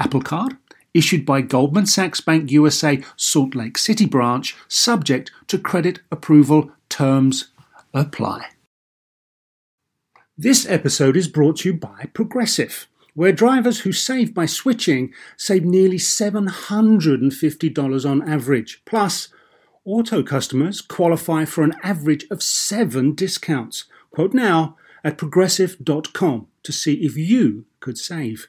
Apple Card, issued by Goldman Sachs Bank USA Salt Lake City branch, subject to credit approval. Terms apply. This episode is brought to you by Progressive, where drivers who save by switching save nearly $750 on average. Plus, auto customers qualify for an average of seven discounts. Quote now at progressive.com to see if you could save.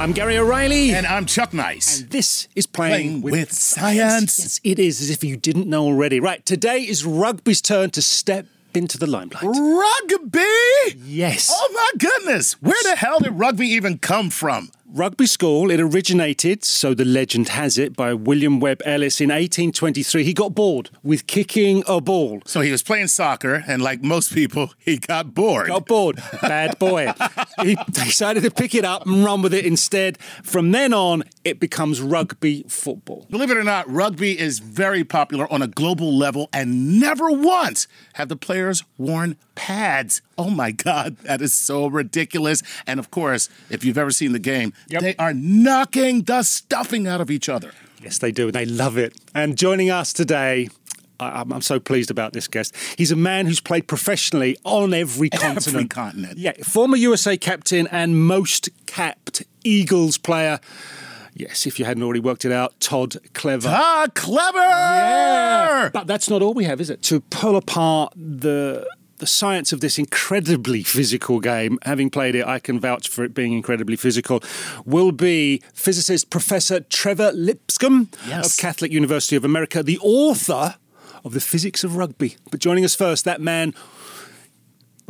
I'm Gary O'Reilly. And I'm Chuck Nice. And this is Playing, Playing with Science. Yes, it is, as if you didn't know already. Right, today is rugby's turn to step into the limelight. Rugby? Yes. Oh my goodness. Where the hell did rugby even come from? Rugby school, it originated, so the legend has it, by William Webb Ellis in 1823. He got bored with kicking a ball. So he was playing soccer, and like most people, he got bored. Got bored. Bad boy. he decided to pick it up and run with it instead. From then on, it becomes rugby football. Believe it or not, rugby is very popular on a global level, and never once have the players worn pads. Oh my God, that is so ridiculous. And of course, if you've ever seen the game, Yep. they are knocking the stuffing out of each other. Yes, they do. They love it. And joining us today, I- I'm, I'm so pleased about this guest. He's a man who's played professionally on every continent. Every continent. Yeah, former USA captain and most capped Eagles player. Yes, if you hadn't already worked it out, Todd Clever. Ah, clever! Yeah. But that's not all we have, is it? To pull apart the the science of this incredibly physical game, having played it, I can vouch for it being incredibly physical, will be physicist Professor Trevor Lipscombe Yes. of Catholic University of America, the author of The Physics of Rugby. But joining us first, that man,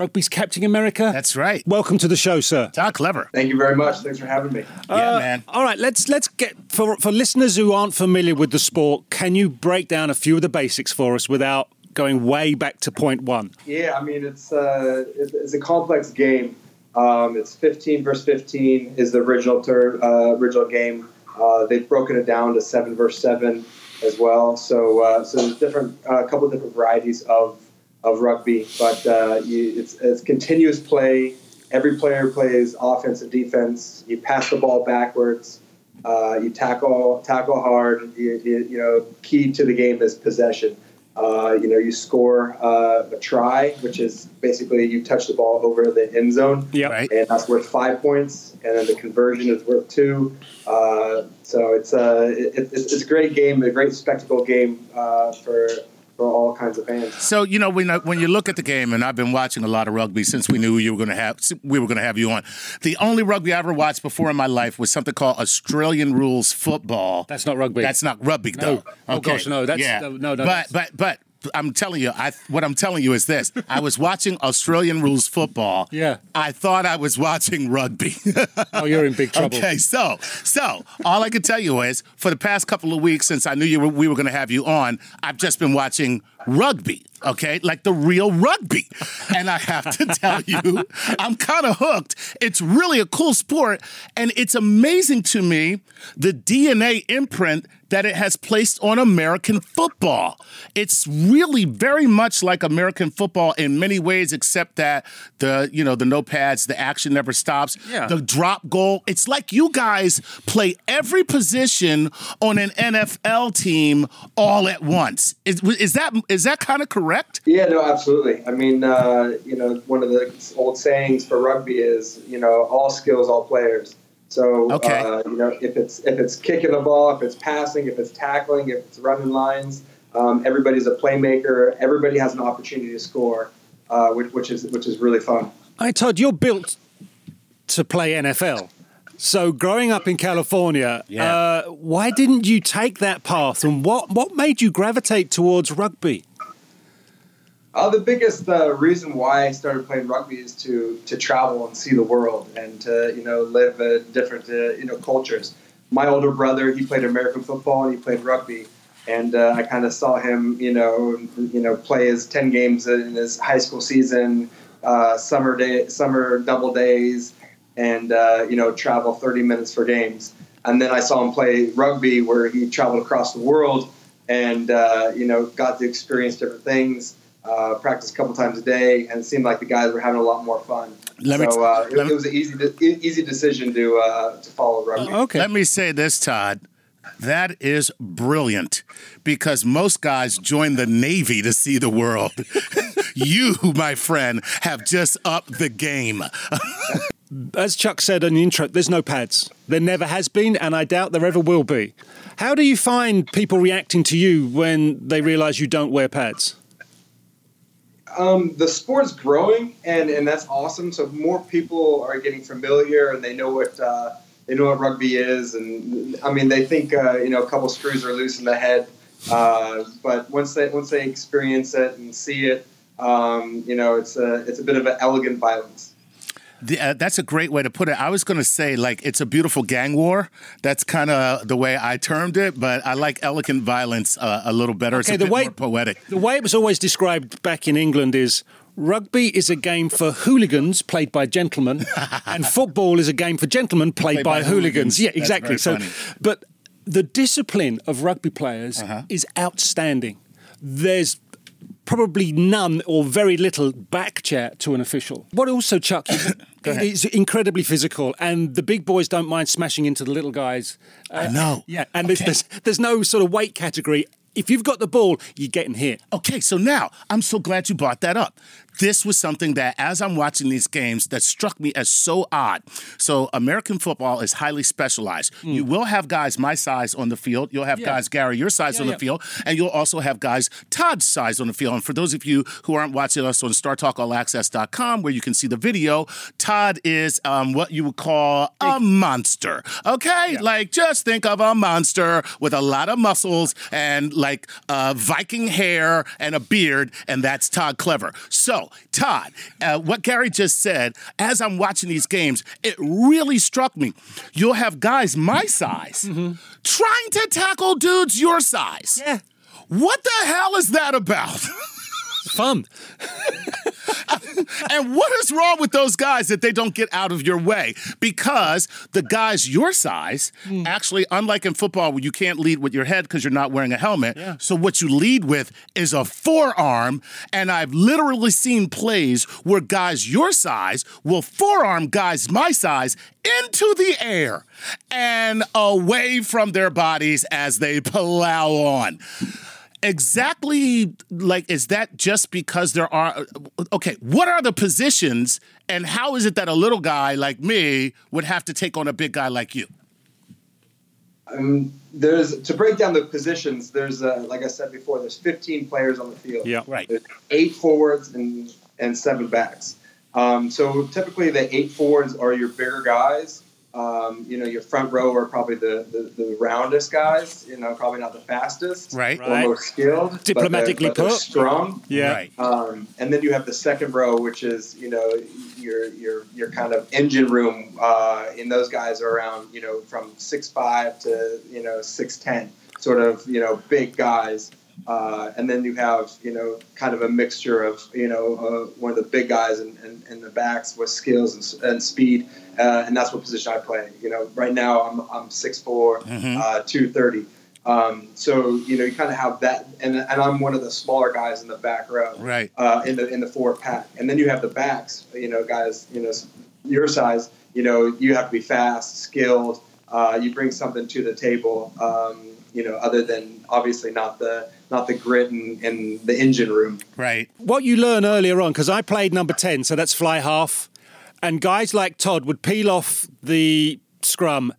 rugby's Captain America. That's right. Welcome to the show, sir. Ah, clever. Thank you very much. Thanks for having me. yeah, man. All right, let's let's get for for listeners who aren't familiar with the sport. Can you break down a few of the basics for us without going way back to point one? Yeah, I mean it's uh, it- it's a complex game. Um, it's 15 versus 15 is the original ter- uh, original game. Uh, they've broken it down to seven versus seven as well. So uh, so there's different a couple of different varieties of of rugby, but uh, you, it's, it's continuous play. Every player plays offense and defense. You pass the ball backwards. Uh, you tackle tackle hard. You, you, you know, key to the game is possession. Uh, you know, you score uh, a try, which is basically you touch the ball over the end zone, Yeah. Right. and that's worth five points. And then the conversion is worth two. Uh, so it's a it, it's, it's a great game, a great spectacle game uh, for for all kinds of fans. So you know when I- when you look at the game, and I've been watching a lot of rugby since we knew you were going to have we were going to have you on. The only rugby I ever watched before in my life was something called Australian rules football. That's not rugby. That's not rugby though. Oh, gosh, no, that's- yeah. no, no, no, But that's- but but. I'm telling you, I what I'm telling you is this. I was watching Australian rules football. Yeah. I thought I was watching rugby. Oh, you're in big trouble. Okay, so so all I can tell you is for the past couple of weeks since I knew you were, we were going to have you on, I've just been watching rugby. Okay, like the real rugby, and I have to tell you, I'm kind of hooked. It's really a cool sport, and it's amazing to me the DNA imprint that it has placed on American football. It's really very much like American football in many ways, except that the you know the no pads, the action never stops. Yeah. The drop goal. It's like you guys play every position on an NFL team all at once. Is, is that Is that kind of correct? Yeah, no, absolutely. I mean, uh, you know, one of the old sayings for rugby is, you know, all skills, all players. So, Okay. uh, you know, if it's if it's kicking the ball, if it's passing, if it's tackling, if it's running lines, um, everybody's a playmaker. Everybody has an opportunity to score, uh, which, which is which is really fun. Hey, Todd, you're built to play NFL. So, growing up in California, Yeah. uh, why didn't you take that path, and what what made you gravitate towards rugby? Uh, the biggest uh, reason why I started playing rugby is to to travel and see the world and to you know live uh, different uh, you know cultures. My older brother he played American football and he played rugby, and uh, I kind of saw him you know you know play his ten games in his high school season, uh, summer day summer double days, and uh, you know travel thirty minutes for games. And then I saw him play rugby where he traveled across the world and uh, you know got to experience different things uh, practice a couple times a day, and it seemed like the guys were having a lot more fun. Let me- so uh, it, let me- it was an easy, de- easy decision to uh, to follow rugby. Okay. Let me say this, Todd. That is brilliant because most guys join the Navy to see the world. you, my friend, have just upped the game. As Chuck said in the intro, there's no pads. There never has been, and I doubt there ever will be. How do you find people reacting to you when they realise you don't wear pads? Um, the sport's growing, and, and that's awesome. So more people are getting familiar, and they know what uh, they know what rugby is. And I mean, they think uh, you know a couple screws are loose in the head, uh, but once they once they experience it and see it, um, you know, it's a it's a bit of an elegant violence. The, uh, that's a great way to put it. I was going to say, like, it's a beautiful gang war. That's kind of the way I termed it, but I like elegant violence uh, a little better. Okay, it's a the bit way- more poetic. The way it was always described back in England is rugby is a game for hooligans played by gentlemen, and football is a game for gentlemen played, Played by, by hooligans. hooligans. Yeah, exactly. So, funny. Uh-huh. but the discipline of rugby players is outstanding. There's probably none or very little back chat to an official. What also, Chuck, it's incredibly physical, and the big boys don't mind smashing into the little guys. Uh, I know. Yeah, and there's, there's there's no sort of weight category. If you've got the ball, you're getting hit. Okay, so now I'm so glad you brought that up. This was something that, as I'm watching these games, that struck me as so odd. So, American football is highly specialized. You will have guys my size on the field. You'll have. Yeah. guys, Gary, your size Yeah, on the yeah. field. And you'll also have guys, Todd's size on the field. And for those of you who aren't watching us on StarTalkAllAccess.com, where you can see the video, Todd is um, what you would call a monster. Okay? Like, just think of a monster with a lot of muscles and like uh, Viking hair and a beard, and that's Todd Clever. So, Todd, uh, what Gary just said, as I'm watching these games, it really struck me. You'll have guys my size trying to tackle dudes your size. Yeah. What the hell is that about? Fun. and what is wrong with those guys that they don't get out of your way? Because the guys your size, Hmm. actually, unlike in football where you can't lead with your head because you're not wearing a helmet, Yeah. so what you lead with is a forearm. And I've literally seen plays where guys your size will forearm guys my size into the air and away from their bodies as they plow on exactly like is that just because there are okay what are the positions and how is it that a little guy like me would have to take on a big guy like you Um, there's to break down the positions. There's uh, like I said before. There's 15 players on the field. Yeah. right There's eight forwards and and seven backs. Um, so typically the eight forwards are your bigger guys. Um, you know, your front row are probably the, the, the roundest guys. You know, probably not the fastest, Right. or Right. most skilled, but they're- Diplomatically but they're put. strong. Yeah. right Um, and then you have the second row, which is you know your your your kind of engine room. Uh, and those guys are around you know from six five to you know six ten, sort of you know big guys. Uh, and then you have you know kind of a mixture of you know uh, one of the big guys in, in, in the backs with skills and, and speed, uh, and that's what position I play. You know, right now I'm I'm six uh, two thirty. Um, so you know you kind of have that, and, and I'm one of the smaller guys in the back row right uh, in the in the forward pack, and then you have the backs. You know, guys, you know, your size. You know, you have to be fast, skilled, uh, you bring something to the table. Um, you know, other than obviously not the not the grit and, and the engine room. Right. What you learn earlier on, because I played number 10, so that's fly half, and guys like Todd would peel off the scrum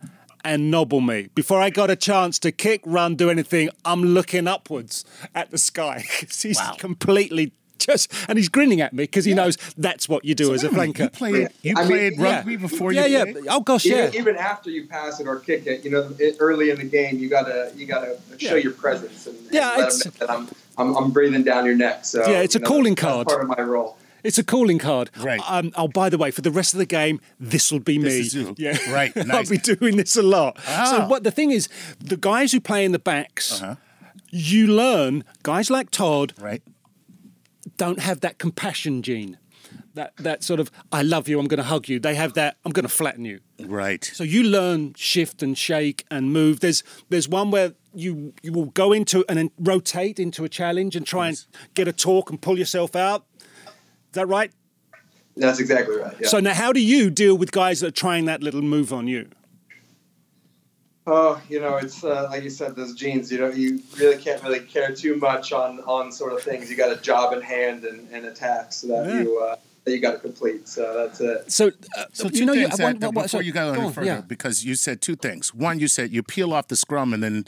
and nobble me. Before I got a chance to kick, run, do anything, I'm looking upwards at the sky. he's Wow. completely just, and he's grinning at me because he knows that's what you do as a You flanker. played, you I mean, played yeah. rugby before yeah, you yeah. played? Oh gosh, yeah. even after you pass it or kick it, you know, it, early in the game, you gotta you gotta show Yeah. your presence and, and Yeah, let 'em it's- know that I'm, I'm I'm breathing down your neck. So Yeah, it's a know, calling that's card. Part of my role. It's a calling card. Right. Um, oh, by the way, for the rest of the game, this will be me. is you. Yeah. Right, Nice. I'll be doing this a lot. Ah. So what the thing is, the guys who play in the backs, Uh-huh. you learn. Guys like Todd Right. Don't have that compassion gene. That that sort of I love you, I'm going to hug you. They have that I'm going to flatten you. Right. So you learn shift and shake and move. There's there's one where you you will go into and then rotate into a challenge and try and get a talk and pull yourself out. Is that right? That's exactly right. Yeah. So now, how do you deal with guys that are trying that little move on you? Oh, you know, it's uh, like you said, those genes. You know, you really can't really care too much on on sort of things. You got a job in hand and, and a task that Yeah. you uh, that you got to complete. So that's it. So, uh, So you two know, you, things I want- that- what- what- before so- you go any on, further, yeah. because you said two things. One, you said you peel off the scrum and then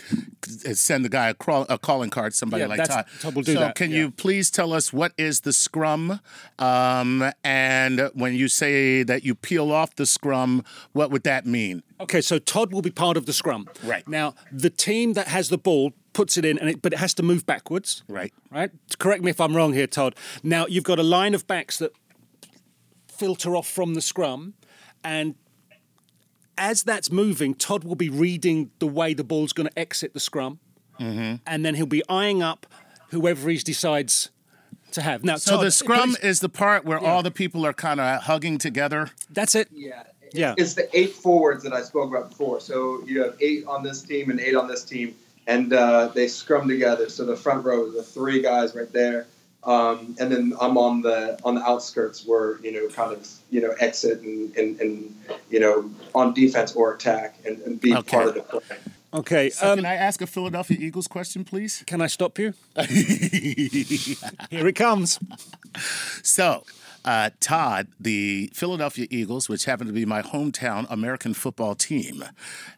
send the guy a, crawl, a calling card, somebody Yeah, like that's- Todd. Todd will do so that, can yeah. you please tell us what is the scrum? Um, and when you say that you peel off the scrum, what would that mean? Okay, so Todd will be part of the scrum. Right. Now, the team that has the ball puts it in, and it, but it has to move backwards. Right. Right. Correct me if I'm wrong here, Todd. Now you've got a line of backs that filter off from the scrum, and as that's moving, Todd will be reading the way the ball's going to exit the scrum, Mm-hmm. and then he'll be eyeing up whoever he decides to have. Now, So Todd, the scrum is the part where all the people are kind of hugging together. that's it. Yeah. Yeah. It's the eight forwards that I spoke about before. So you have eight on this team and eight on this team, and uh, they scrum together. So the front row, the three guys right there, um, and then I'm on the on the outskirts where you know kind of you know exit and, and, and you know on defense or attack and, and be Okay. part of the play. Okay. So um, can I ask a Philadelphia Eagles question, please? can I stop you? Here it comes. So, uh, Todd, the Philadelphia Eagles, which happen to be my hometown American football team,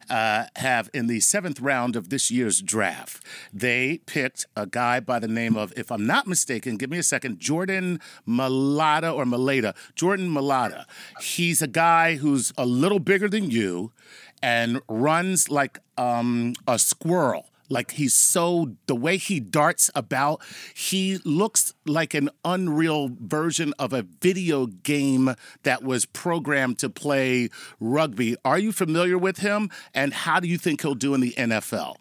uh, have in the seventh round of this year's draft, they picked a guy by the name of, if I'm not mistaken, give me a second, Jordan Mailata or Mailata. Jordan Mailata. He's a guy who's a little bigger than you and runs like um, a squirrel. Like he's so the way he darts about, he looks like an unreal version of a video game that was programmed to play rugby. Are you familiar with him? And how do you think he'll do in the NFL?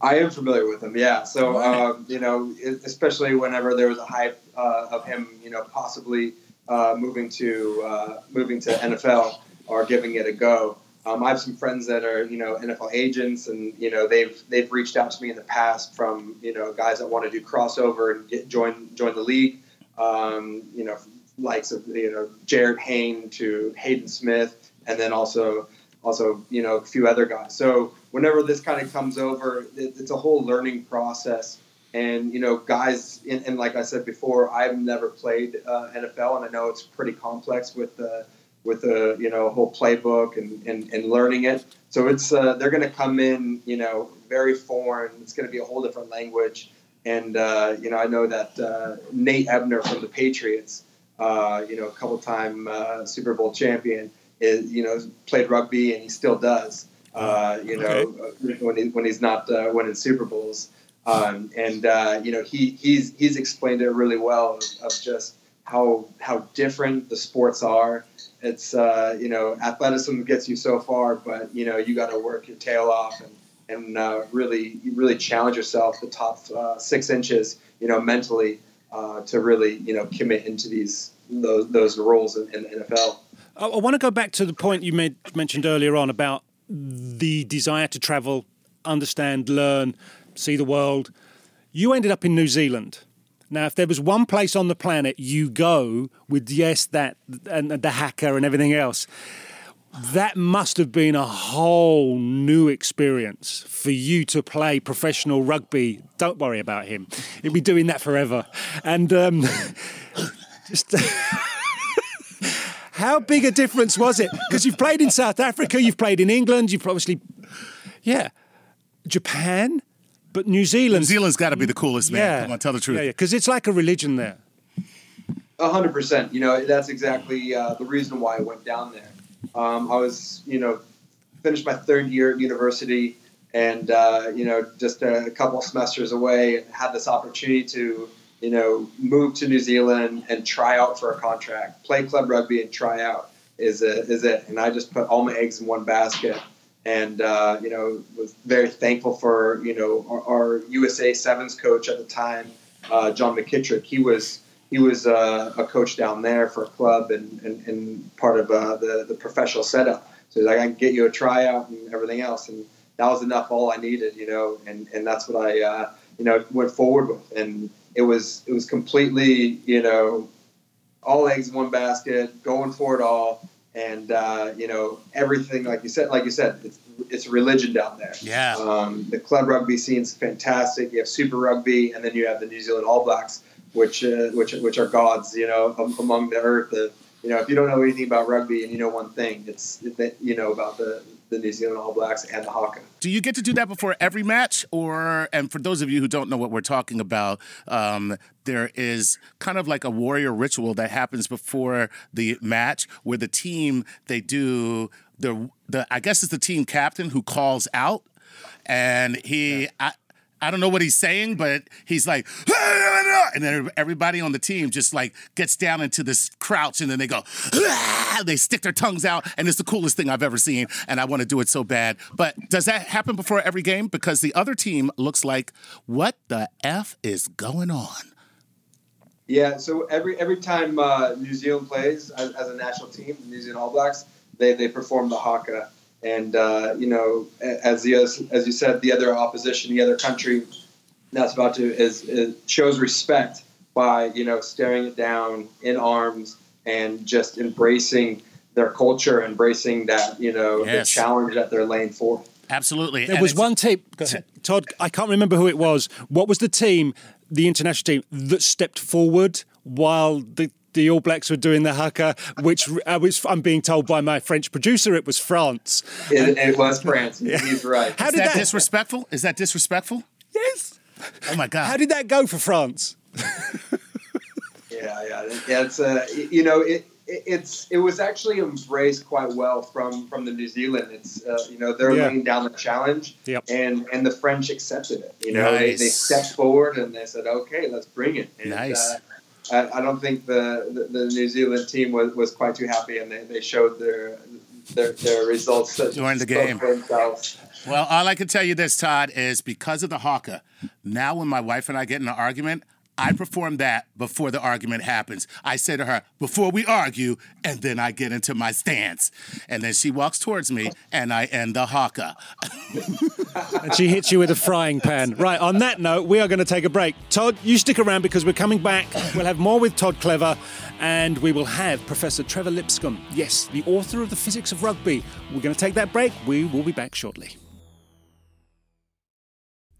I am familiar with him, yeah. So um, you know, especially whenever there was a hype uh, of him, you know, possibly uh, moving to uh, moving to NFL or giving it a go. Um, I have some friends that are you know NFL agents, and you know they've they've reached out to me in the past from you know guys that want to do crossover and get join join the league. Um, you know, likes of you know Jarryd Hayne to Hayden Smith, and then also also you know a few other guys. So whenever this kind of comes over, it, it's a whole learning process. And you know, guys, and, and like I said before, I've never played uh, NFL, and I know it's pretty complex with the with the you know whole playbook and, and, and learning it. So it's uh, they're going to come in, you know, very foreign. It's going to be a whole different language. And uh, you know, I know that uh, Nate Ebner from the Patriots, uh, you know, a couple time uh, Super Bowl champion, is you know played rugby and he still does. Uh, you know, uh, when he, when he's not uh, winning Super Bowls, um, and uh, you know he he's he's explained it really well of, of just how how different the sports are. It's uh, you know athleticism gets you so far, but you know you got to work your tail off and and uh, really really challenge yourself the top uh, six inches, you know, mentally uh, to really you know commit into these those those roles in, in the NFL. I, I want to go back to the point you made, mentioned earlier on about the desire to travel, understand, learn, see the world. You ended up in New Zealand. Now, if there was one place on the planet you go with, yes, that and the haka and everything else, That must have been a whole new experience for you to play professional rugby. Don't worry about him; he'll be doing that forever. And um, just. How big a difference was it? Because you've played in South Africa, you've played in England, you've obviously, yeah, Japan, but New Zealand. New Zealand's got to be the coolest, man. Yeah, Come on, tell the truth. Yeah, because it's like a religion there. A hundred percent. You know, that's exactly uh, the reason why I went down there. Um, I was, you know, finished my third year at university, and uh, you know, just a couple semesters away, and had this opportunity to you know, move to New Zealand and try out for a contract, play club rugby and try out is a, is it. And I just put all my eggs in one basket, and uh, you know, was very thankful for you know our, our USA Sevens coach at the time, uh, John McKittrick. He was he was uh, a coach down there for a club and, and, and part of uh, the the professional setup. So he's like, I can get you a tryout and everything else, and that was enough. All I needed, you know, and and that's what I uh, you know went forward with and it was it was completely you know all eggs in one basket, going for it all, and uh, you know everything like you said, like you said, it's it's religion down there. Yeah. Um, the club rugby scene is fantastic. You have Super Rugby, and then you have the New Zealand All Blacks, which uh, which which are gods, you know, among the earth. The, you know, if you don't know anything about rugby and you know one thing, it's that you know about the the New Zealand All Blacks and the Haka. Do you get to do that before every match, or and for those of you who don't know what we're talking about, um, there is kind of like a warrior ritual that happens before the match, where the team they do the the I guess it's the team captain who calls out, and he yeah. I, I don't know what he's saying, but he's like, and then everybody on the team just like gets down into this crouch, and then they go, they stick their tongues out, and it's the coolest thing I've ever seen, and I want to do it so bad. But does that happen before every game? Because the other team looks like, what the f is going on? Yeah, so every every time uh, New Zealand plays as, as, a national team, New Zealand All Blacks, they they perform the haka. And uh, you know, as the as you said, the other opposition, the other country that's about to is, is shows respect by you know staring it down in arms and just embracing their culture, embracing that you know yes. the challenge that they're laying forth. Absolutely. There and was one team, Todd. I can't remember who it was. What was the team, the international team, that stepped forward while the the All Blacks were doing the haka, which I was, I'm being told by my French producer, it was France. It, it was France. yeah. He's right. How Is did that, that disrespectful? Is that disrespectful? Yes. Oh my God. How did that go for France? yeah, yeah. It's uh, you know, it, it's it was actually embraced quite well from from the New Zealand. It's uh, you know they're yeah. laying down the challenge, yep. and and the French accepted it. You know, nice. they, they stepped forward and they said, "Okay, let's bring it." And, nice. Uh, I, I don't think the, the, the, New Zealand team was, was quite too happy, and they, they showed their their, their results during the game. Well, all I can tell you this, Todd, is because of the haka. Now, when my wife and I get in an argument, I perform that before the argument happens. I say to her, before we argue, and then I get into my stance. And then she walks towards me, and I end the haka. and she hits you with a frying pan. Right, on that note, we are going to take a break. Todd, you stick around because we're coming back. We'll have more with Todd Clever, and we will have Professor Trevor Lipscombe, yes, the author of The Physics of Rugby. We're going to take that break. We will be back shortly.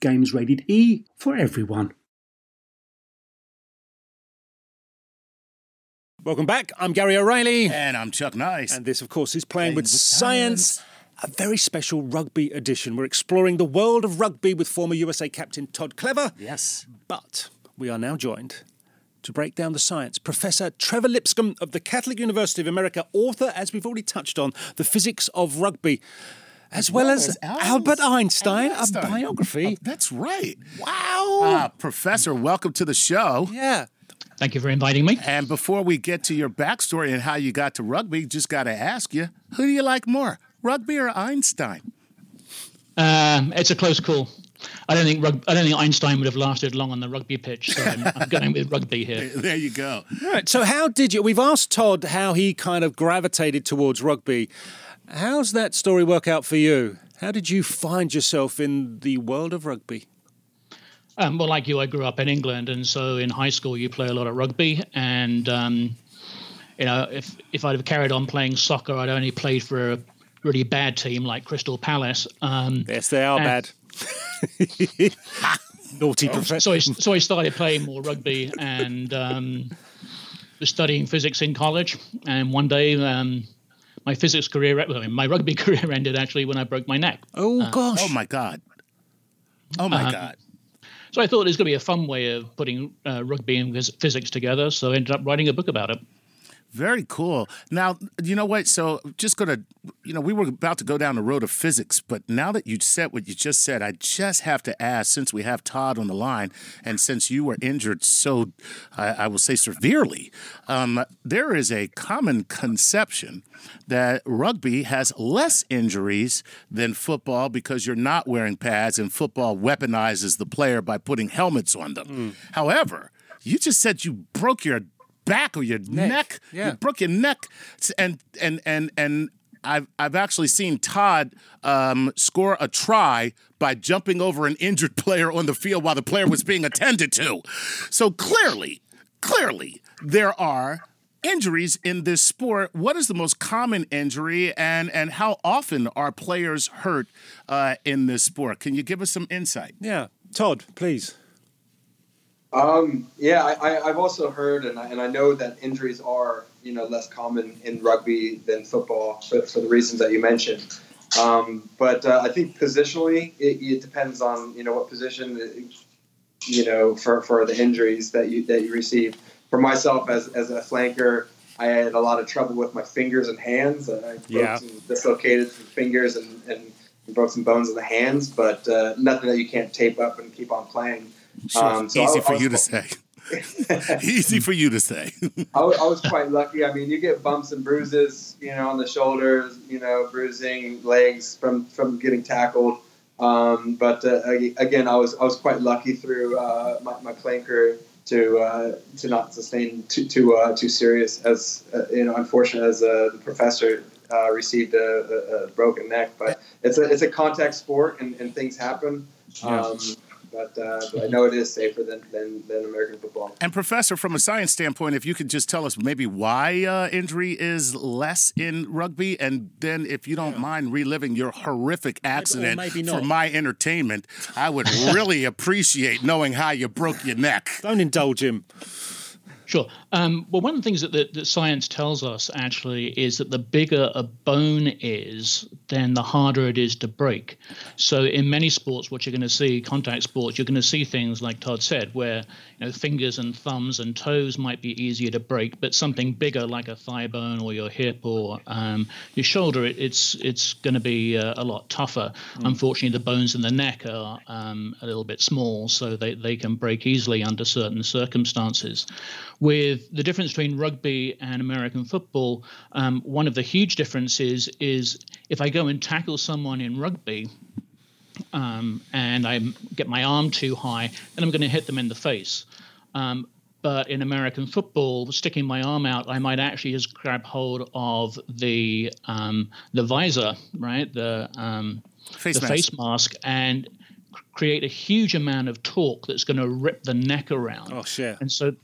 Games rated E for everyone. Welcome back. I'm Gary O'Reilly. And I'm Chuck Nice. And this, of course, is Playing, Playing with, with science. Science. A very special rugby edition. We're exploring the world of rugby with former USA captain Todd Clever. yes. But we are now joined to break down the science. Professor Trevor Lipscombe of the Catholic University of America, author, as we've already touched on, The Physics of Rugby, as, well, as, Albert Albert Einstein, Einstein. a biography. Oh, that's right. Wow. Uh, Professor, welcome to the show. Yeah. Thank you for inviting me. And before we get to your backstory and how you got to rugby, just got to ask you, who do you like more, rugby or Einstein? Um, it's a close call. I don't think rug- I don't think Einstein would have lasted long on the rugby pitch, so I'm, I'm going with rugby here. There you go. Right. So, how did you? We've asked Todd how he kind of gravitated towards rugby. How's that story work out for you? How did you find yourself in the world of rugby? Um, well, like you, I grew up in England, and so in high school you play a lot of rugby, and um, you know if if I'd have carried on playing soccer, I'd only played for a really bad team like Crystal Palace. Um, Yes, they are bad. Naughty professor. so I, so I started playing more rugby and um, was studying physics in college. And one day, um, my physics career, well, my rugby career ended actually when I broke my neck. Oh gosh. Oh, my God. Oh, my Uh-huh. God. So I thought it was going to be a fun way of putting uh, rugby and phys- physics together. So I ended up writing a book about it. Very cool. Now, you know what? So, just going to, you know, we were about to go down the road of physics, but now that you said what you just said, I just have to ask since we have Todd on the line and since you were injured so, I, I will say, severely, um, there is a common conception that rugby has less injuries than football because you're not wearing pads and football weaponizes the player by putting helmets on them. However, you just said you broke your back or your neck. yeah. You broke your neck, and and and and. I've I've actually seen Todd um, score a try by jumping over an injured player on the field while the player was being attended to. So clearly, clearly there are injuries in this sport. What is the most common injury, and and how often are players hurt uh, in this sport? Can you give us some insight? Yeah. Todd, please. Um, yeah, I, I, I've also heard, and I, and I know that injuries are you know less common in rugby than football for, for the reasons that you mentioned. Um, but uh, I think positionally, it, it depends on you know what position you know for, for the injuries that you that you receive. For myself, as, as a flanker, I had a lot of trouble with my fingers and hands. I broke Yeah. some dislocated some fingers and, and broke some bones in the hands, but uh, nothing that you can't tape up and keep on playing. Um, so Easy I- for I you to say. Easy for you to say. I, I was quite lucky. I mean, you get bumps and bruises, you know, on the shoulders, you know, bruising legs from from getting tackled. Um, but uh, again, I was I was quite lucky through uh, my, my playing career to uh, to not sustain too too uh, too serious as uh, you know, unfortunate as uh, the professor uh, received a, a, a broken neck. But it's a it's a contact sport and, and things happen. Um, but, uh, but I know it is safer than, than, than American football. And professor, from a science standpoint, if you could just tell us maybe why uh, injury is less in rugby, and then if you don't yeah. mind reliving your horrific accident for my entertainment, I would really appreciate knowing how you broke your neck. Don't indulge him. Sure. Um, well, one of the things that, that, that, science tells us actually is that the bigger a bone is, then the harder it is to break. So, in many sports, what you're going to see, contact sports, you're going to see things like Todd said, where you know fingers and thumbs and toes might be easier to break, but something bigger like a thigh bone or your hip or um, your shoulder, it, it's it's going to be uh, a lot tougher. Mm. Unfortunately, the bones in the neck are um, a little bit small, so they, they can break easily under certain circumstances with the difference between rugby and American football, um, one of the huge differences is if I go and tackle someone in rugby um, and I get my arm too high, then I'm going to hit them in the face. Um, but in American football, sticking my arm out, I might actually just grab hold of the um, the visor, right, the um, face the mask. face mask, and create a huge amount of torque that's going to rip the neck around. Oh shit! And so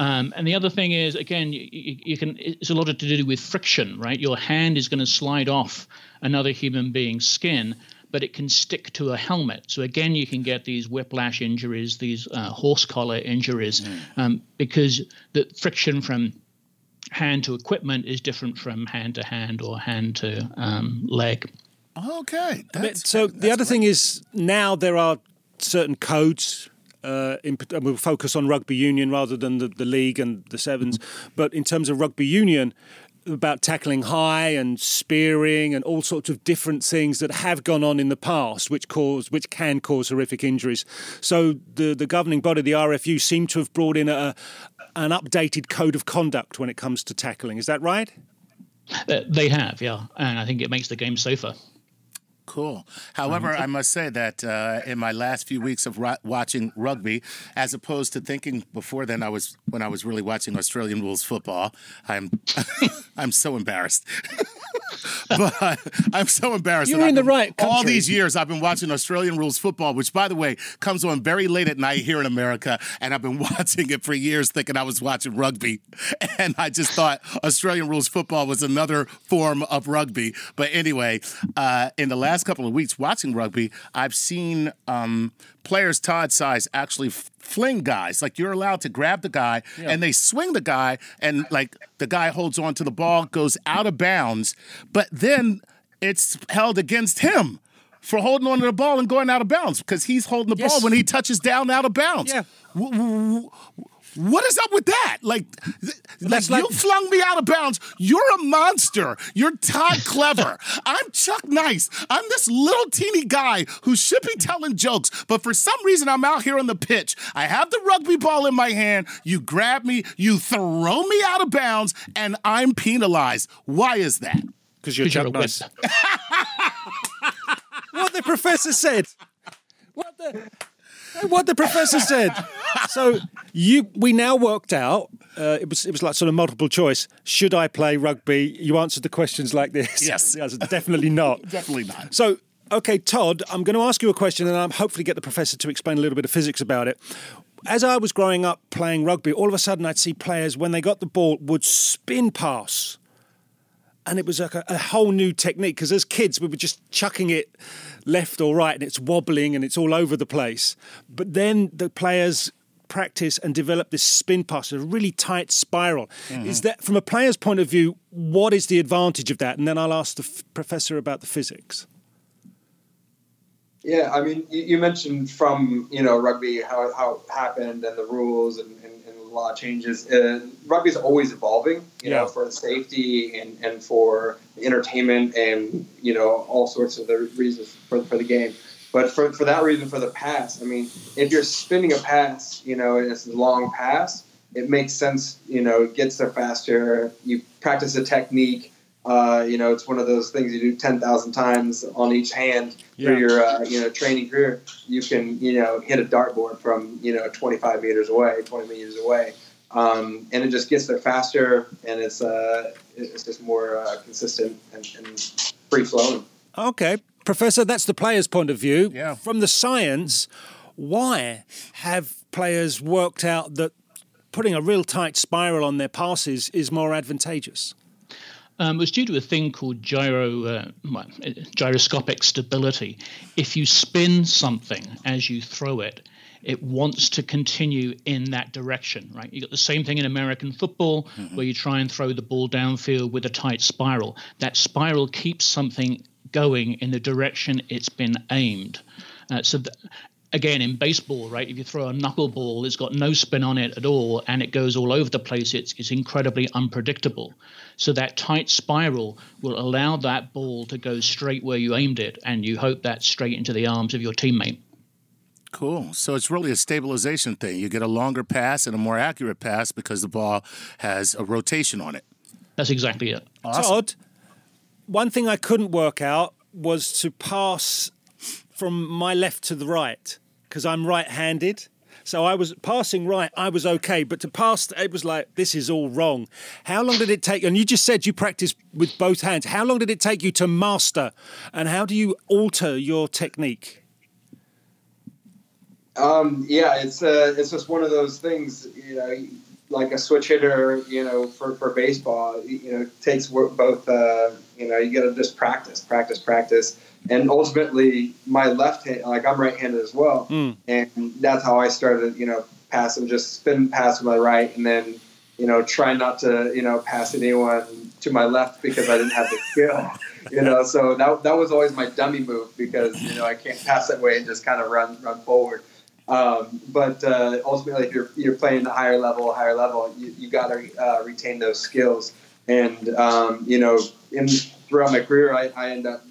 um, and the other thing is, again, you, you, can. It's a lot to do with friction, right? Your hand is going to slide off another human being's skin, but it can stick to a helmet. So again, you can get these whiplash injuries, these uh, horse collar injuries, mm. um, because the friction from hand to equipment is different from hand to hand or hand to um, leg. Okay. That's, so that's the other great. thing is now there are certain codes uh, in, we'll focus on rugby union rather than the, the league and the 7s mm-hmm. But in terms of rugby union, about tackling high and spearing and all sorts of different things that have gone on in the past, which cause which can cause horrific injuries. So the the governing body, the RFU, seem to have brought in a an updated code of conduct when it comes to tackling. Is that right? They have, yeah, and I think it makes the game safer. Cool. However, I must say that uh, in my last few weeks of ro- watching rugby, as opposed to thinking before then, I was when I was really watching Australian rules football. I'm I'm so embarrassed. but I'm so embarrassed. You're in the right country. All these years, I've been watching Australian rules football, which, by the way, comes on very late at night here in America. And I've been watching it for years, thinking I was watching rugby. And I just thought Australian rules football was another form of rugby. But anyway, uh, in the last couple of weeks watching rugby, I've seen um, players Todd size actually fling guys. Like you're allowed to grab the guy yeah. and they swing the guy, and like the guy holds on to the ball, goes out of bounds, but then it's held against him for holding on to the ball and going out of bounds because he's holding the yes. ball when he touches down out of bounds. Yeah. What is up with that? Like, like, like, you flung me out of bounds. You're a monster. You're Todd Clever. I'm Chuck Nice. I'm this little teeny guy who should be telling jokes, but for some reason I'm out here on the pitch. I have the rugby ball in my hand. You grab me, you throw me out of bounds, and I'm penalized. Why is that? Because you're Chuck Nice. what the professor said. What the what the professor said. So you, we now worked out. Uh, it was it was like sort of multiple choice. Should I play rugby? You answered the questions like this. Yes, yes definitely not. definitely not. So okay, Todd, I'm going to ask you a question, and I'm hopefully get the professor to explain a little bit of physics about it. As I was growing up playing rugby, all of a sudden I'd see players when they got the ball would spin pass and it was like a, a whole new technique because as kids we were just chucking it left or right and it's wobbling and it's all over the place. But then the players practice and develop this spin pass a really tight spiral. Mm-hmm. is that from a player's point of view what is the advantage of that? And then i'll ask the f- professor about the physics. Yeah i mean you, mentioned from you know rugby how, how it happened and the rules and, and a lot of changes. Uh, rugby is always evolving, you yeah. know, for safety and, and for entertainment and, you know, all sorts of the reasons for, for the game. But for, for that reason, for the pass, I mean, if you're spinning a pass, you know, it's a long pass, it makes sense, you know, it gets there faster. You practice a technique uh, you know, it's one of those things you do 10,000 times on each hand yeah. for your, uh, you know, training career. You can, you know, hit a dartboard from, you know, 25 meters away, 20 meters away. Um, and it just gets there faster and it's, uh, it's just more uh, consistent and, and free flowing. Okay. Professor, that's the player's point of view. Yeah. From the science, Why have players worked out that putting a real tight spiral on their passes is more advantageous? Um, it was due to a thing called gyro, uh, gyroscopic stability. If you spin something as you throw it, it wants to continue in that direction, right? You got the same thing in American football mm-hmm. where you try and throw the ball downfield with a tight spiral. That spiral keeps something going in the direction it's been aimed. Uh, so, th- again, in baseball, right, if you throw a knuckleball, it's got no spin on it at all and it goes all over the place, it's, it's incredibly unpredictable. So, that tight spiral will allow that ball to go straight where you aimed it, and you hope that straight into the arms of your teammate. Cool. So it's really a stabilization thing. You get a longer pass and a more accurate pass because the ball has a rotation on it. That's exactly it. Awesome. Todd, one thing I couldn't work out was to pass from my left to the right because I'm right-handed. So I was passing right, I was okay, but to pass, it was like this is all wrong. How long did it take? And you just said you practice with both hands. How long did it take you to master? And how do you alter your technique? Um, yeah, it's uh, it's just one of those things, you know, like a switch hitter, you know, for, for baseball, you know, takes both, uh, you know, you got to just practice, practice, practice. And ultimately, my left hand, like I'm right handed as well. Mm. And that's how I started, you know, passing, just spin pass with my right and then, you know, try not to, you know, pass anyone to my left because I didn't have the skill, you know. So that, that was always my dummy move because, you know, I can't pass that way and just kind of run, run forward. Um, but uh, ultimately, if you're, you're playing a higher level, higher level, you, you got to uh, retain those skills. And um, you know, in throughout my career, I, I end up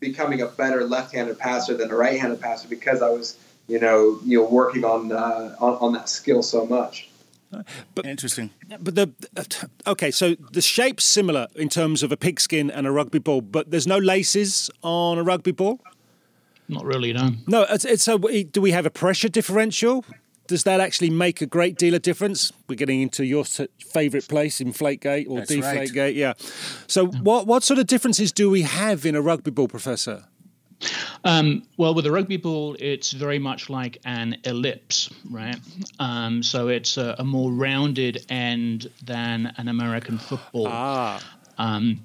becoming a better left-handed passer than a right-handed passer because I was, you know, you know, working on uh, on, on that skill so much. But, Interesting. But the okay, so the shape's similar in terms of a pigskin and a rugby ball, but there's no laces on a rugby ball. Not really, no. No, it's, it's so. Do we have a pressure differential? Does that actually make a great deal of difference? We're getting into your favourite place, Inflategate or Deflategate, right. yeah. So, what what sort of differences do we have in a rugby ball, Professor? Um, well, with a rugby ball, it's very much like an ellipse, right? Um, so it's a, a, more rounded end than an American football. Ah. Um,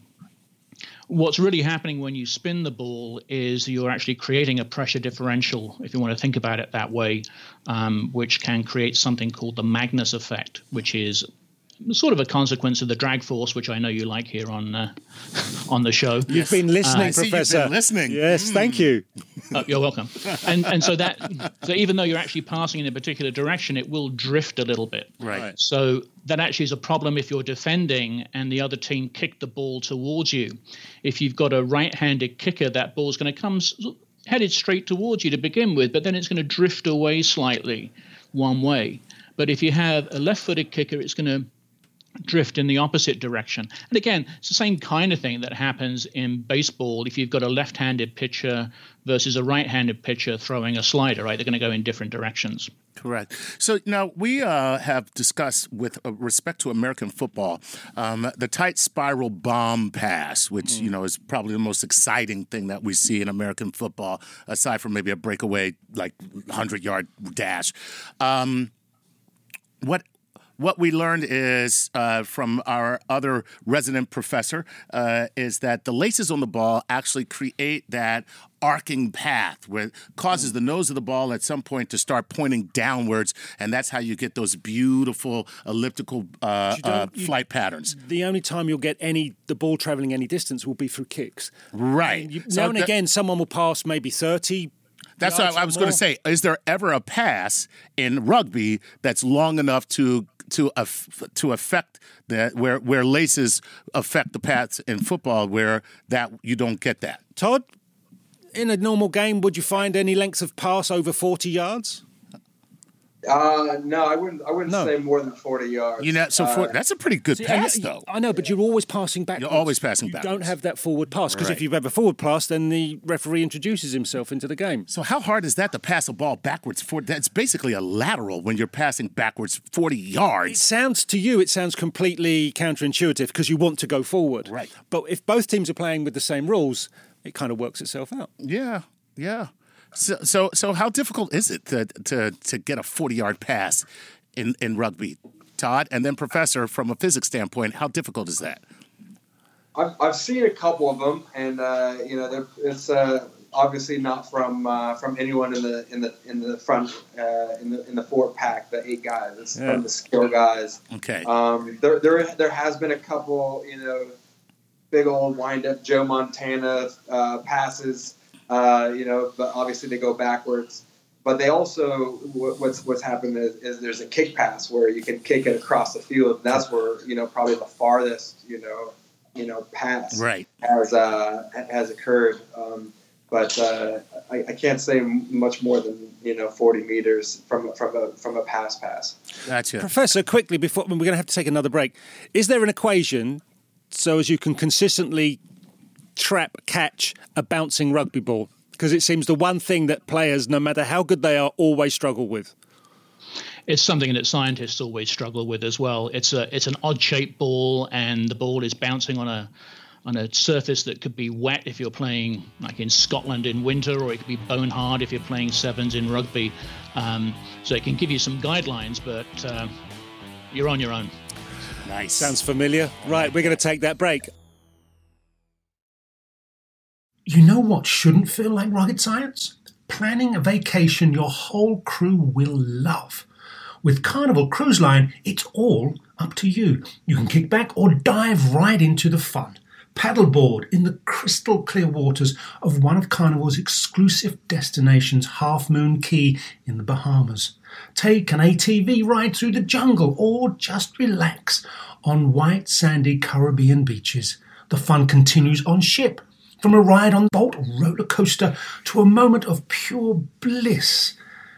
What's really happening when you spin the ball is you're actually creating a pressure differential, if you want to think about it that way, um, which can create something called the Magnus effect, which is sort of a consequence of the drag force, which I know you like here on uh, on the show. You've been listening, uh, Professor. Been listening. Yes, mm. thank you. Uh, you're welcome. And and so that so even though you're actually passing in a particular direction, it will drift a little bit. Right. So that actually is a problem if you're defending and the other team kick the ball towards you. If you've got a right-handed kicker, that ball's going to come headed straight towards you to begin with, but then it's going to drift away slightly one way. But if you have a left-footed kicker, it's going to drift in the opposite direction. And again, it's the same kind of thing that happens in baseball if you've got a left handed pitcher versus a right handed pitcher throwing a slider, right? They're going to go in different directions. Correct. So now we uh, have discussed with uh, respect to American football um, the tight spiral bomb pass, which mm. you know is probably the most exciting thing that we see in American football, aside from maybe a breakaway like hundred yard dash. Um, what what we learned is uh, from our other resident professor uh, is that the laces on the ball actually create that arcing path where causes the nose of the ball at some point to start pointing downwards and that's how you get those beautiful elliptical uh, uh you, flight patterns. The only time you'll get any the ball traveling any distance will be through kicks. Right. You, so now and that, again someone will pass maybe 30 that's what I was going to say. Is there ever a pass in rugby that's long enough to to to affect that where where laces affect the paths in football where that you don't get that. Todd, in a normal game, would you find any lengths of pass over forty yards? Uh, no, I wouldn't. I wouldn't no. say more than forty yards. You know, so uh, that's a pretty good see, pass, I, though. I know, but you're always passing back. You're always passing back. You don't have that forward pass because right. if you have a forward pass, then the referee introduces himself into the game. So how hard is that to pass a ball backwards? For that's basically a lateral when you're passing backwards forty yards. It sounds to you, it sounds completely counterintuitive because you want to go forward. Right. But if both teams are playing with the same rules, it kind of works itself out. Yeah. Yeah. So, so, so, how difficult is it to to to get a forty yard pass in in rugby, Todd? And then, Professor, from a physics standpoint, how difficult is that? I've, I've seen a couple of them, and uh, you know, it's uh, obviously not from uh, from anyone in the in the in the front uh, in the in the forward pack, the eight guys. It's yeah. from the skill guys. Okay. Um, there there there has been a couple, you know, big old wind up Joe Montana uh, passes. Uh, you know, but obviously they go backwards. But they also what's what's happened is, is, there's a kick pass where you can kick it across the field. And that's where you know probably the farthest you know you know pass right. has uh, has occurred. Um, but uh, I, I, can't say much more than you know 40 meters from from a from a pass pass. Gotcha, Professor. Quickly before we're going to have to take another break. Is there an equation so as you can consistently trap catch a bouncing rugby ball? Because it seems the one thing that players, no matter how good they are, always struggle with it's something that scientists always struggle with as well. It's a it's an odd shaped ball, and the ball is bouncing on a on a surface that could be wet if you're playing like in Scotland in winter, or it could be bone hard if you're playing sevens in rugby. Um, so it can give you some guidelines, but uh, you're on your own. Nice. Sounds familiar. Right, we're going to take that break. You know what shouldn't feel like rocket science? Planning a vacation your whole crew will love. With Carnival Cruise Line, it's all up to you. You can kick back or dive right into the fun. Paddleboard in the crystal clear waters of one of Carnival's exclusive destinations, Half Moon Cay in the Bahamas. Take an ATV ride through the jungle or just relax on white sandy Caribbean beaches. The fun continues on ship. From a ride on Bolt roller coaster to a moment of pure bliss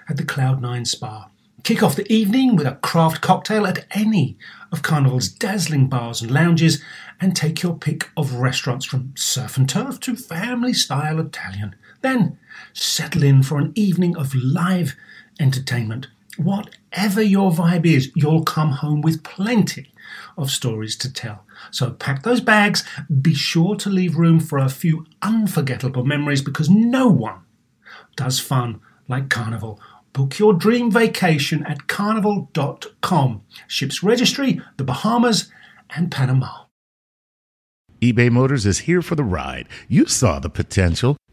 at the Cloud9 Spa. Kick off the evening with a craft cocktail at any of Carnival's dazzling bars and lounges, and take your pick of restaurants from surf and turf to family style Italian. Then settle in for an evening of live entertainment. Whatever your vibe is, you'll come home with plenty of stories to tell. So pack those bags, be sure to leave room for a few unforgettable memories because no one does fun like Carnival Book your dream vacation at carnival.com. Ships registry, the Bahamas, and Panama. eBay Motors is here for the ride. You saw the potential.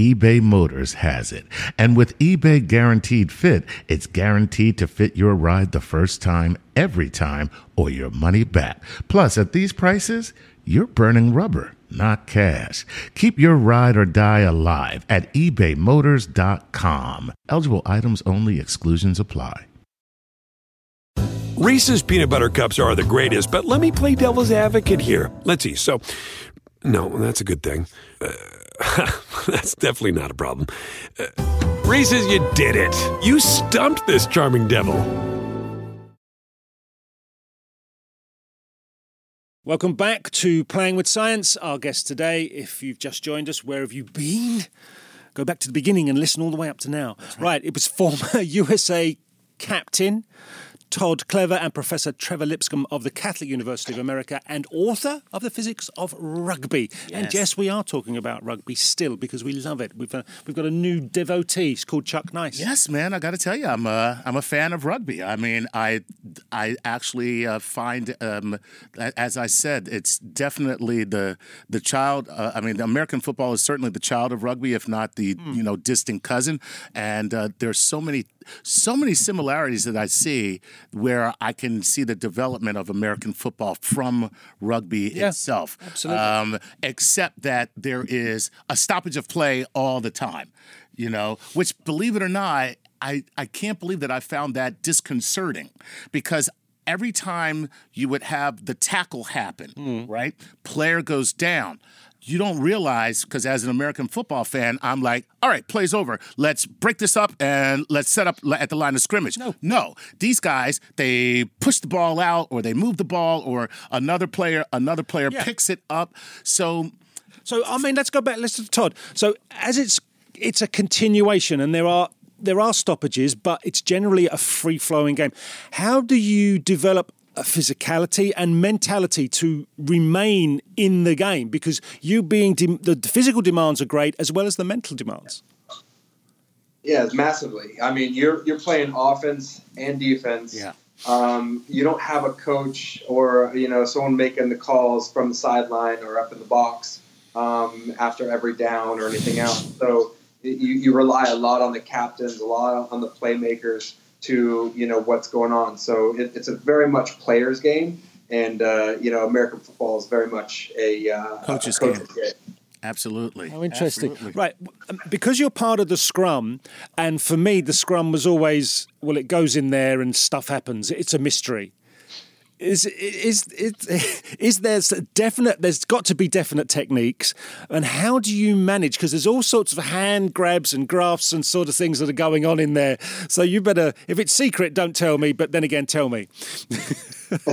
eBay Motors has it. And with eBay Guaranteed Fit, it's guaranteed to fit your ride the first time, every time, or your money back. Plus, at these prices, you're burning rubber, not cash. Keep your ride or die alive at ebaymotors.com. Eligible items only, exclusions apply. Reese's peanut butter cups are the greatest, but let me play devil's advocate here. Let's see. So, no, that's a good thing. Uh, That's definitely not a problem. Uh, Reese's, you did it. You stumped this charming devil. Welcome back to Playing with Science. Our guest today, if you've just joined us, where have you been? Go back to the beginning and listen all the way up to now. Right. right, it was former USA captain Todd Clever and Professor Trevor Lipscombe of the Catholic University of America and author of The Physics of Rugby. Yes. And yes, we are talking about rugby still because we love it. We've, uh, we've got a new devotee. He's called Chuck Nice. Yes, man. I got to tell you, I'm a, I'm a fan of rugby. I mean, I, I actually uh, find, um, as I said, it's definitely the, the child. Uh, I mean, American football is certainly the child of rugby, if not the, mm. you know, distant cousin. And uh, there's so many so many similarities that I see where I can see the development of American football from rugby yeah, itself. Absolutely. Um, except that there is a stoppage of play all the time, you know, which, believe it or not, I, I can't believe that I found that disconcerting because every time you would have the tackle happen, mm. right? Player goes down you don't realize because as an American football fan, I'm like, all right, plays over. Let's break this up and let's set up at the line of scrimmage. No, no, these guys they push the ball out or they move the ball or another player another player Yeah. picks it up. So So I mean, let's go back. Let's to Todd. So as it's it's a continuation, and there are there are stoppages, but it's generally a free flowing game. How do you develop? Physicality and mentality to remain in the game because you being de- the physical demands are great as well as the mental demands. Yeah, massively. I mean, you're you're playing offense and defense. Yeah. Um, you don't have a coach or you know someone making the calls from the sideline or up in the box um, after every down or anything else. So you, you rely a lot on the captains, a lot on the playmakers to you know what's going on. So it, it's a very much players game, and uh, you know American football is very much a uh, Coach's a game. absolutely. How interesting. Absolutely. Right. um, Because you're part of the scrum, and for me, the scrum was always, well, it goes in there and stuff happens. It's a mystery. Is is is is there definite? There's got to be definite techniques, and how do you manage? Because there's all sorts of hand grabs and grafts and sort of things that are going on in there. So you better, if it's secret, don't tell me. But then again, tell me.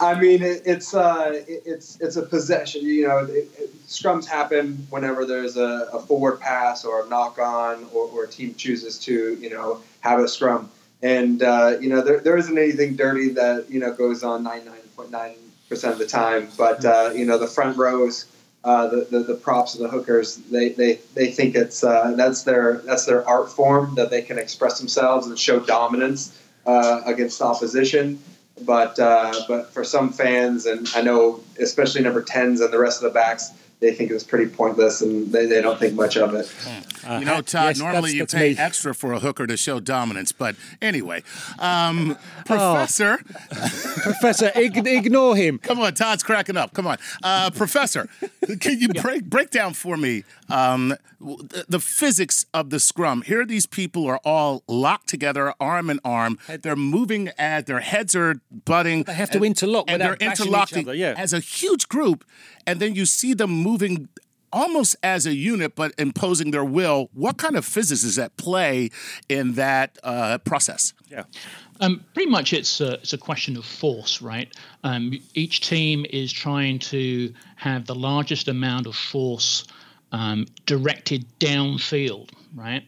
I mean, it, it's uh, it, it's it's a possession. You know, it, it, scrums happen whenever there's a, a forward pass or a knock on, or, or a team chooses to you know have a scrum. And uh, you know, there, there isn't anything dirty that you know goes on ninety nine point nine percent of the time. But uh, you know, the front rows. Uh, the, the, the props and the hookers they, they, they think it's uh, that's their that's their art form that they can express themselves and show dominance uh, against opposition but uh, but for some fans, and I know especially number tens and the rest of the backs, they think it's pretty pointless and they, they don't think much of it. You know, Todd, yes, normally that's- you that's pay me. extra for a hooker to show dominance. But anyway, um, Professor, Professor, ig- ignore him. come on, Todd's cracking up. Come on. Uh, Professor, can you break, break down for me um, the, the physics of the scrum? Here, these people are all locked together, arm in arm. They're moving as their heads are butting. They have to and- interlock and they're interlocking other, yeah. as a huge group. And then you see them moving almost as a unit, but imposing their will. What kind of physics is at play in that uh, process? Yeah. Um, pretty much, it's a, it's a question of force, right? Um, each team is trying to have the largest amount of force um, directed downfield, right?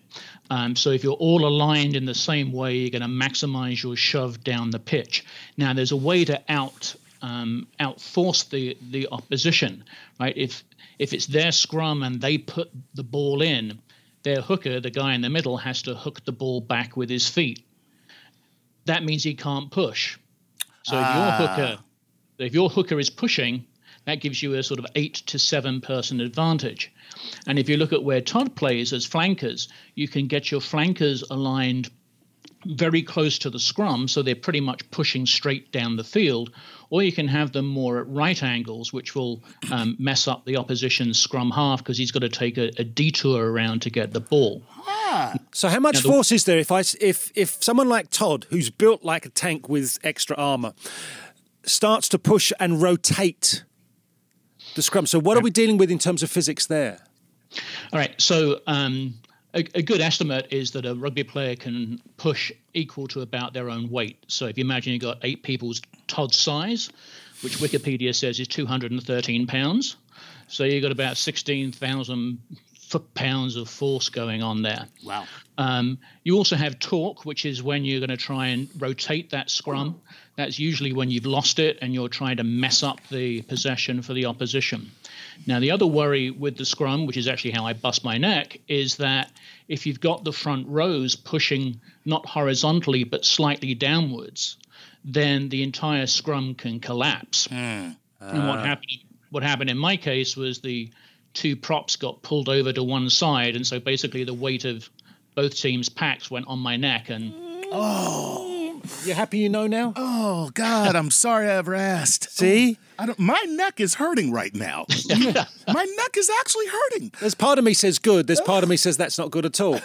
Um, so if you're all aligned in the same way, you're going to maximize your shove down the pitch. Now, there's a way to out um, outforce the the opposition, right? If if it's their scrum and they put the ball in, their hooker, the guy in the middle, has to hook the ball back with his feet that means he can't push. So if your ah. hooker, if your hooker is pushing, that gives you a sort of eight to seven person advantage. And if you look at where Todd plays as flankers, you can get your flankers aligned very close to the scrum, so they're pretty much pushing straight down the field, or you can have them more at right angles, which will um, mess up the opposition's scrum half because he's got to take a, a detour around to get the ball. Ah. So how much Now, the- force is there if I if if someone like Todd, who's built like a tank with extra armor, starts to push and rotate the scrum? So what are we dealing with in terms of physics there? All right. So um, a, a good estimate is that a rugby player can push equal to about their own weight. So if you imagine you've got eight people's Todd size, which Wikipedia says is 213 pounds, so you've got about 16,000 foot pounds of force going on there. Wow. Um, you also have torque, which is when you're going to try and rotate that scrum. That's usually when you've lost it and you're trying to mess up the possession for the opposition. Now, the other worry with the scrum, which is actually how I bust my neck, is that if you've got the front rows pushing not horizontally but slightly downwards, then the entire scrum can collapse. Hmm. And what uh. happened? What happened in my case was the two props got pulled over to one side, and so basically the weight of both teams' packs went on my neck, and oh. You happy you know now? Oh God, I'm sorry I ever asked. See? I don't, my neck is hurting right now. my neck is actually hurting. There's part of me says good. There's part of me says that's not good at all.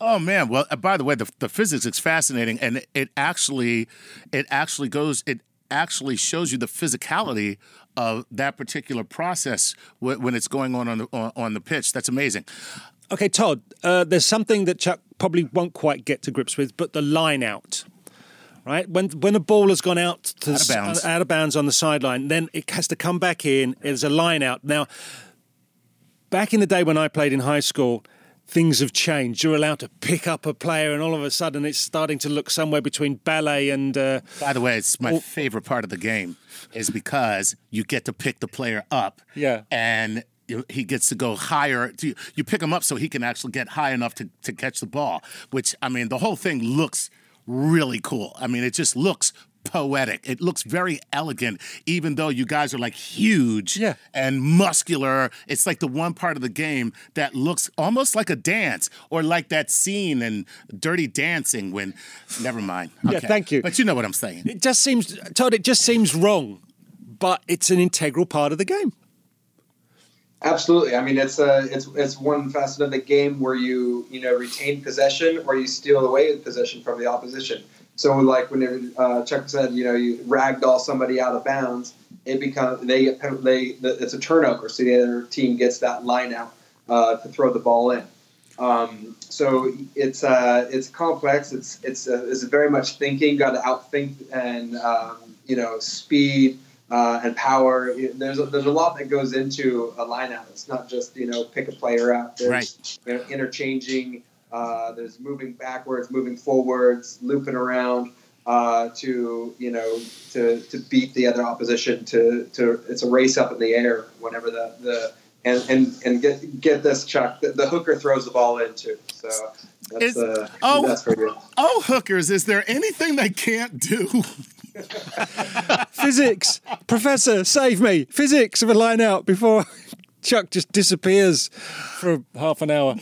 Oh man! Well, uh, by the way, the, the physics is fascinating, and it, it actually, it actually goes. It actually shows you the physicality of that particular process when it's going on on the, on the pitch. That's amazing. Okay, Todd, uh, there's something that Chuck probably won't quite get to grips with, but the line out. Right when when a ball has gone out to out of bounds, out of bounds on the sideline, then it has to come back in. There's a line out now. Back in the day when I played in high school, things have changed. You're allowed to pick up a player, and all of a sudden, it's starting to look somewhere between ballet and. Uh, By the way, it's my favorite part of the game, is because you get to pick the player up. Yeah. And he gets to go higher. You pick him up so he can actually get high enough to, to catch the ball, which, I mean, the whole thing looks really cool. I mean, it just looks poetic. It looks very elegant, even though you guys are like huge yeah. and muscular. It's like the one part of the game that looks almost like a dance or like that scene in Dirty Dancing when, never mind. Okay. Yeah, thank you. But you know what I'm saying. It just seems, Todd, it just seems wrong, but it's an integral part of the game. Absolutely. I mean, it's a it's it's one facet of the game where you you know retain possession or you steal away possession from the opposition. So like whenever uh, Chuck said, you know, you ragdoll somebody out of bounds, it becomes they get they it's a turnover, so the other team gets that line out uh, to throw the ball in. Um, so it's uh, it's complex. It's it's uh, it's very much thinking. Got to outthink and um, you know speed uh, and power. There's a, there's a lot that goes into a lineout. It's not just you know pick a player out. There's right. you know, interchanging uh, there's moving backwards, moving forwards, looping around uh, to you know to, to beat the other opposition. To, to it's a race up in the air whenever the, the and, and and get get this Chuck the, the hooker throws the ball into. So that's is, uh, oh that's oh hookers! Is there anything they can't do? Physics, Professor, save me! Physics of a line out before Chuck just disappears for half an hour.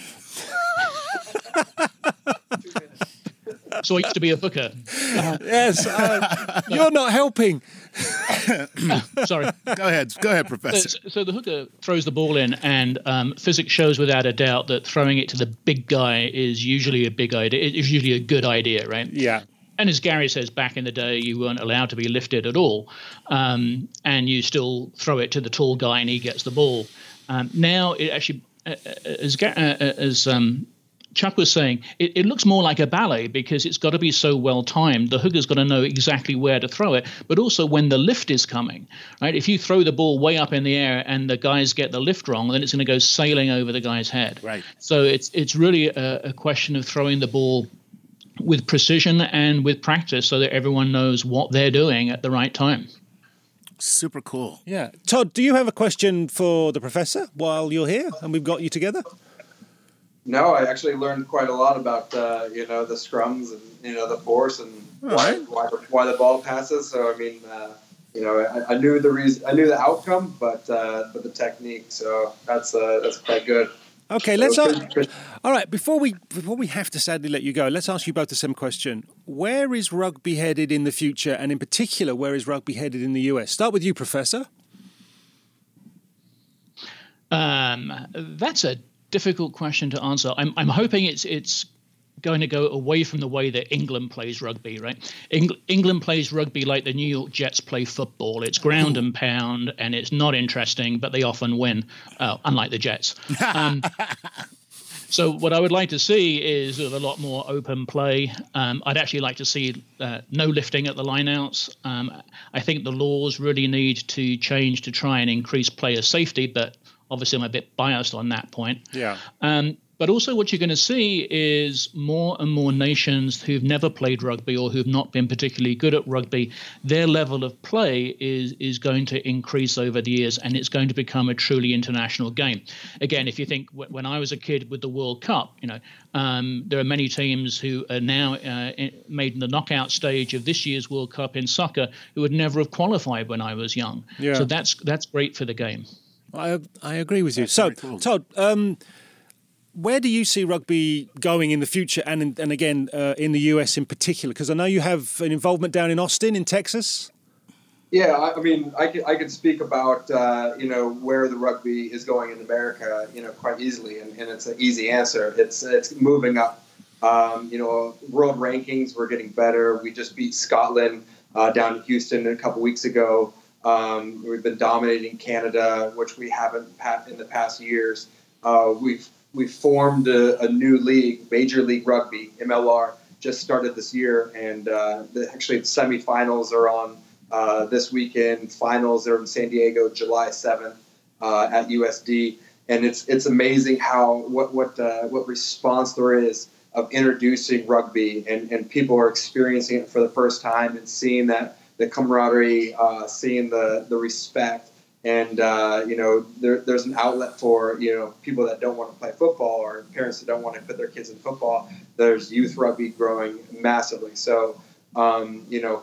so I used to be a hooker. yes, uh, you're not helping. Sorry. Go ahead. Go ahead, Professor. So, so the hooker throws the ball in, and um, physics shows without a doubt that throwing it to the big guy is usually a big idea. It's usually a good idea, right? Yeah. And as Gary says, back in the day, you weren't allowed to be lifted at all, um, and you still throw it to the tall guy, and he gets the ball. Um, now, it actually, uh, uh as, uh, as um, Chuck was saying, it, it, looks more like a ballet because it's got to be so well timed. The hooker's got to know exactly where to throw it, but also when the lift is coming. Right? If you throw the ball way up in the air and the guys get the lift wrong, then it's going to go sailing over the guy's head. Right. So it's it's really a, a question of throwing the ball with precision and with practice, so that everyone knows what they're doing at the right time. Super cool. Yeah. Todd, do you have a question for the professor while you're here and we've got you together? No, I actually learned quite a lot about uh, you know the scrums and you know the force and why, right. why, why the ball passes. So I mean, uh, you know, I, I, knew the reason, I knew the outcome, but uh, but the technique. So that's uh, that's quite good. Okay, let's. So, ask, all right, before we before we have to sadly let you go, let's ask you both the same question. Where is rugby headed in the future, and in particular, where is rugby headed in the US? Start with you, Professor. Um, that's a difficult question to answer. I'm I'm hoping it's it's going to go away from the way that England plays rugby, right? Eng- England plays rugby like the New York Jets play football. It's ground and pound, and it's not interesting, but they often win, uh, unlike the Jets. Um, so what I would like to see is a lot more open play. Um, I'd actually like to see uh, no lifting at the lineouts. Um, I think the laws really need to change to try and increase player safety, but Obviously, I'm a bit biased on that point. Yeah. Um, but also, what you're going to see is more and more nations who've never played rugby or who've not been particularly good at rugby. Their level of play is is going to increase over the years, and it's going to become a truly international game. Again, if you think when I was a kid with the World Cup, you know, um, there are many teams who are now uh, made in the knockout stage of this year's World Cup in soccer who would never have qualified when I was young. Yeah. So that's that's great for the game. I I agree with you. That's so, cool. Todd, um, where do you see rugby going in the future, and in, and again uh, in the US in particular? Because I know you have an involvement down in Austin, in Texas. Yeah, I mean, I could, I could speak about uh, you know where the rugby is going in America, you know, quite easily, and, and it's an easy answer. It's it's moving up. Um, you know, world rankings, we're getting better. We just beat Scotland uh, down in Houston a couple weeks ago. Um, we've been dominating Canada, which we haven't in the past years. Uh, we've we formed a, a, new league, Major League Rugby (MLR), just started this year, and uh, the, actually the semifinals are on uh, this weekend. Finals are in San Diego, July seventh uh, at USD, and it's it's amazing how what what uh, what response there is of introducing rugby, and, and people are experiencing it for the first time and seeing that the camaraderie, uh, seeing the the respect, and uh, you know there, there's an outlet for you know people that don't want to play football or parents that don't want to put their kids in football. There's youth rugby growing massively. So um, you know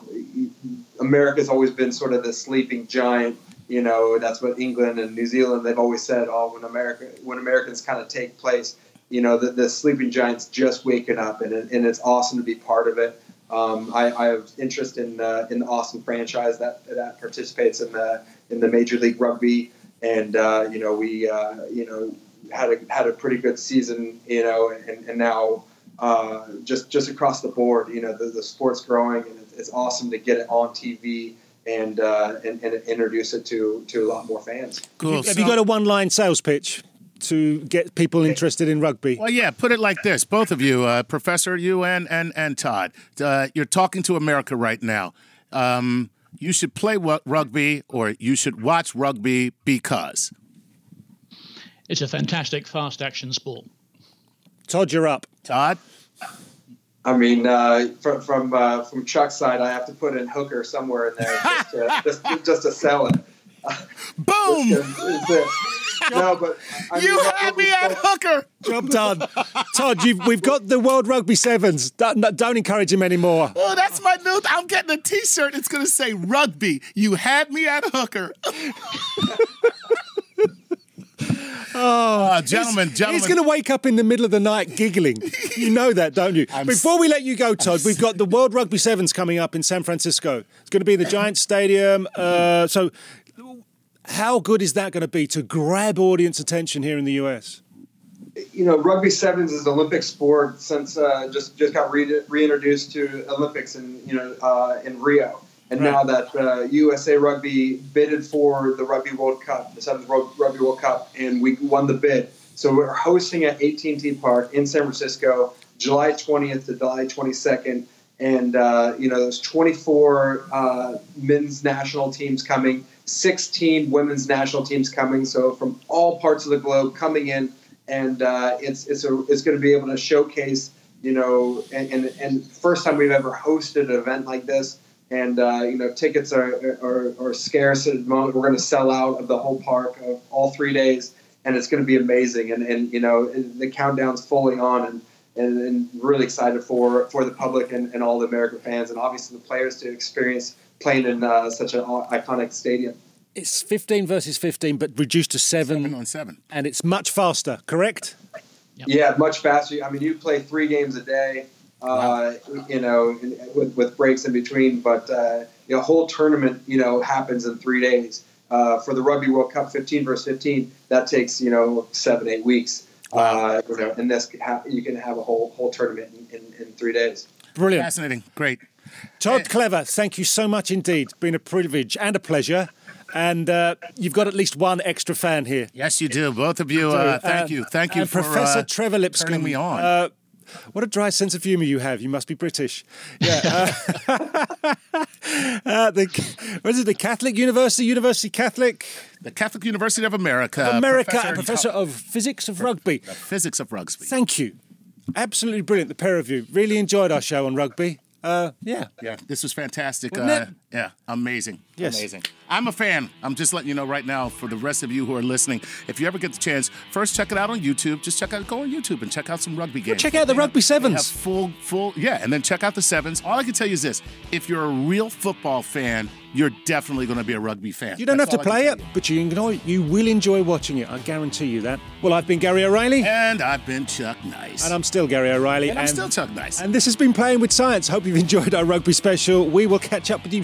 America's always been sort of the sleeping giant. You know that's what England and New Zealand they've always said. Oh, when America when Americans kind of take place, you know the, the sleeping giants just waking up, and and it's awesome to be part of it. Um, I, I, have interest in uh, in the Austin franchise that that participates in the in the Major League Rugby, and uh, you know we uh, you know had a had a pretty good season, you know, and, and now uh, just just across the board, you know, the, the sport's growing, and it's awesome to get it on TV. And, uh, and, and introduce it to to a lot more fans. Cool. Have you got a one line sales pitch? To get people interested in rugby? Well, yeah, put it like this: both of you, uh, Professor, you and and and Todd, uh, you're talking to America right now. Um, you should play rugby, or you should watch rugby because it's a fantastic fast action sport. Todd, you're up. Todd. I mean, uh, from from uh, from Chuck's side, I have to put in hooker somewhere in there just to, just, just to sell it. Boom! no, but I you mean, had me at hooker. Job done, Todd. we've got the World Rugby Sevens. Don't, don't, encourage him anymore. Oh, that's my new. I'm getting a T-shirt. It's going to say "Rugby." You had me at hooker. Oh, uh, gentlemen, he's, gentlemen. He's going to wake up in the middle of the night giggling. You know that, don't you? I'm Before we let you go, Todd, we've got the World Rugby Sevens coming up in San Francisco. It's going to be in the Giant Stadium. Uh, so how good is that going to be to grab audience attention here in the US? You know, rugby sevens is an Olympic sport since uh, just just got re- reintroduced to Olympics in you know uh, in Rio, and right. now that uh, USA Rugby bidded for the Rugby World Cup, the Sevens Rugby World Cup, and we won the bid. So we're hosting at AT&T Park in San Francisco, July 20th to July 22nd, and uh, you know there's 24 uh, men's national teams coming 16 women's national teams coming, so from all parts of the globe coming in, and uh, it's it's a, it's going to be able to showcase, you know, and, and, and first time we've ever hosted an event like this, and uh, you know, tickets are, are, are scarce at the moment. We're going to sell out of the whole park of all three days, and it's going to be amazing. And and you know, the countdown's fully on, and and, and really excited for for the public and, and all the American fans, and obviously the players to experience playing in uh, such an iconic stadium. It's 15 versus 15, but reduced to seven. Seven on seven. And it's much faster, correct? Yep. Yeah, much faster. I mean, you play three games a day, uh, wow. you know, with, with breaks in between, but uh, the whole tournament, you know, happens in three days. Uh, for the Rugby World Cup, 15 versus 15, that takes, you know, seven, eight weeks. Wow. Uh, you know, and this you can have a whole whole tournament in, in, in three days. Brilliant. Fascinating. Great. Todd Clever, thank you so much indeed. It's been a privilege and a pleasure. And uh, you've got at least one extra fan here. Yes, you do. Both of you. Uh, thank you. Thank you for Professor uh, Trevor Lipscombe. turning me on. Uh, what a dry sense of humour you have. You must be British. Yeah. Uh, uh, the, what is it? The Catholic University, University Catholic? The Catholic University of America. America, professor, professor of physics of rugby. The physics of rugby. Thank you. Absolutely brilliant, the pair of you. Really enjoyed our show on rugby. Uh, yeah. Yeah, this was fantastic. Uh, yeah, amazing. Yes. Amazing. I'm a fan. I'm just letting you know right now for the rest of you who are listening, if you ever get the chance, first check it out on YouTube. Just check out, go on YouTube and check out some rugby games. Check out the they Rugby have, Sevens. full, full, yeah, and then check out the Sevens. All I can tell you is this if you're a real football fan, you're definitely going to be a rugby fan. You don't That's have to play it, you. but you enjoy, you will enjoy watching it. I guarantee you that. Well, I've been Gary O'Reilly. And I've been Chuck Nice. And I'm still Gary O'Reilly. And, and I'm still Chuck Nice. And this has been Playing with Science. Hope you've enjoyed our rugby special. We will catch up with you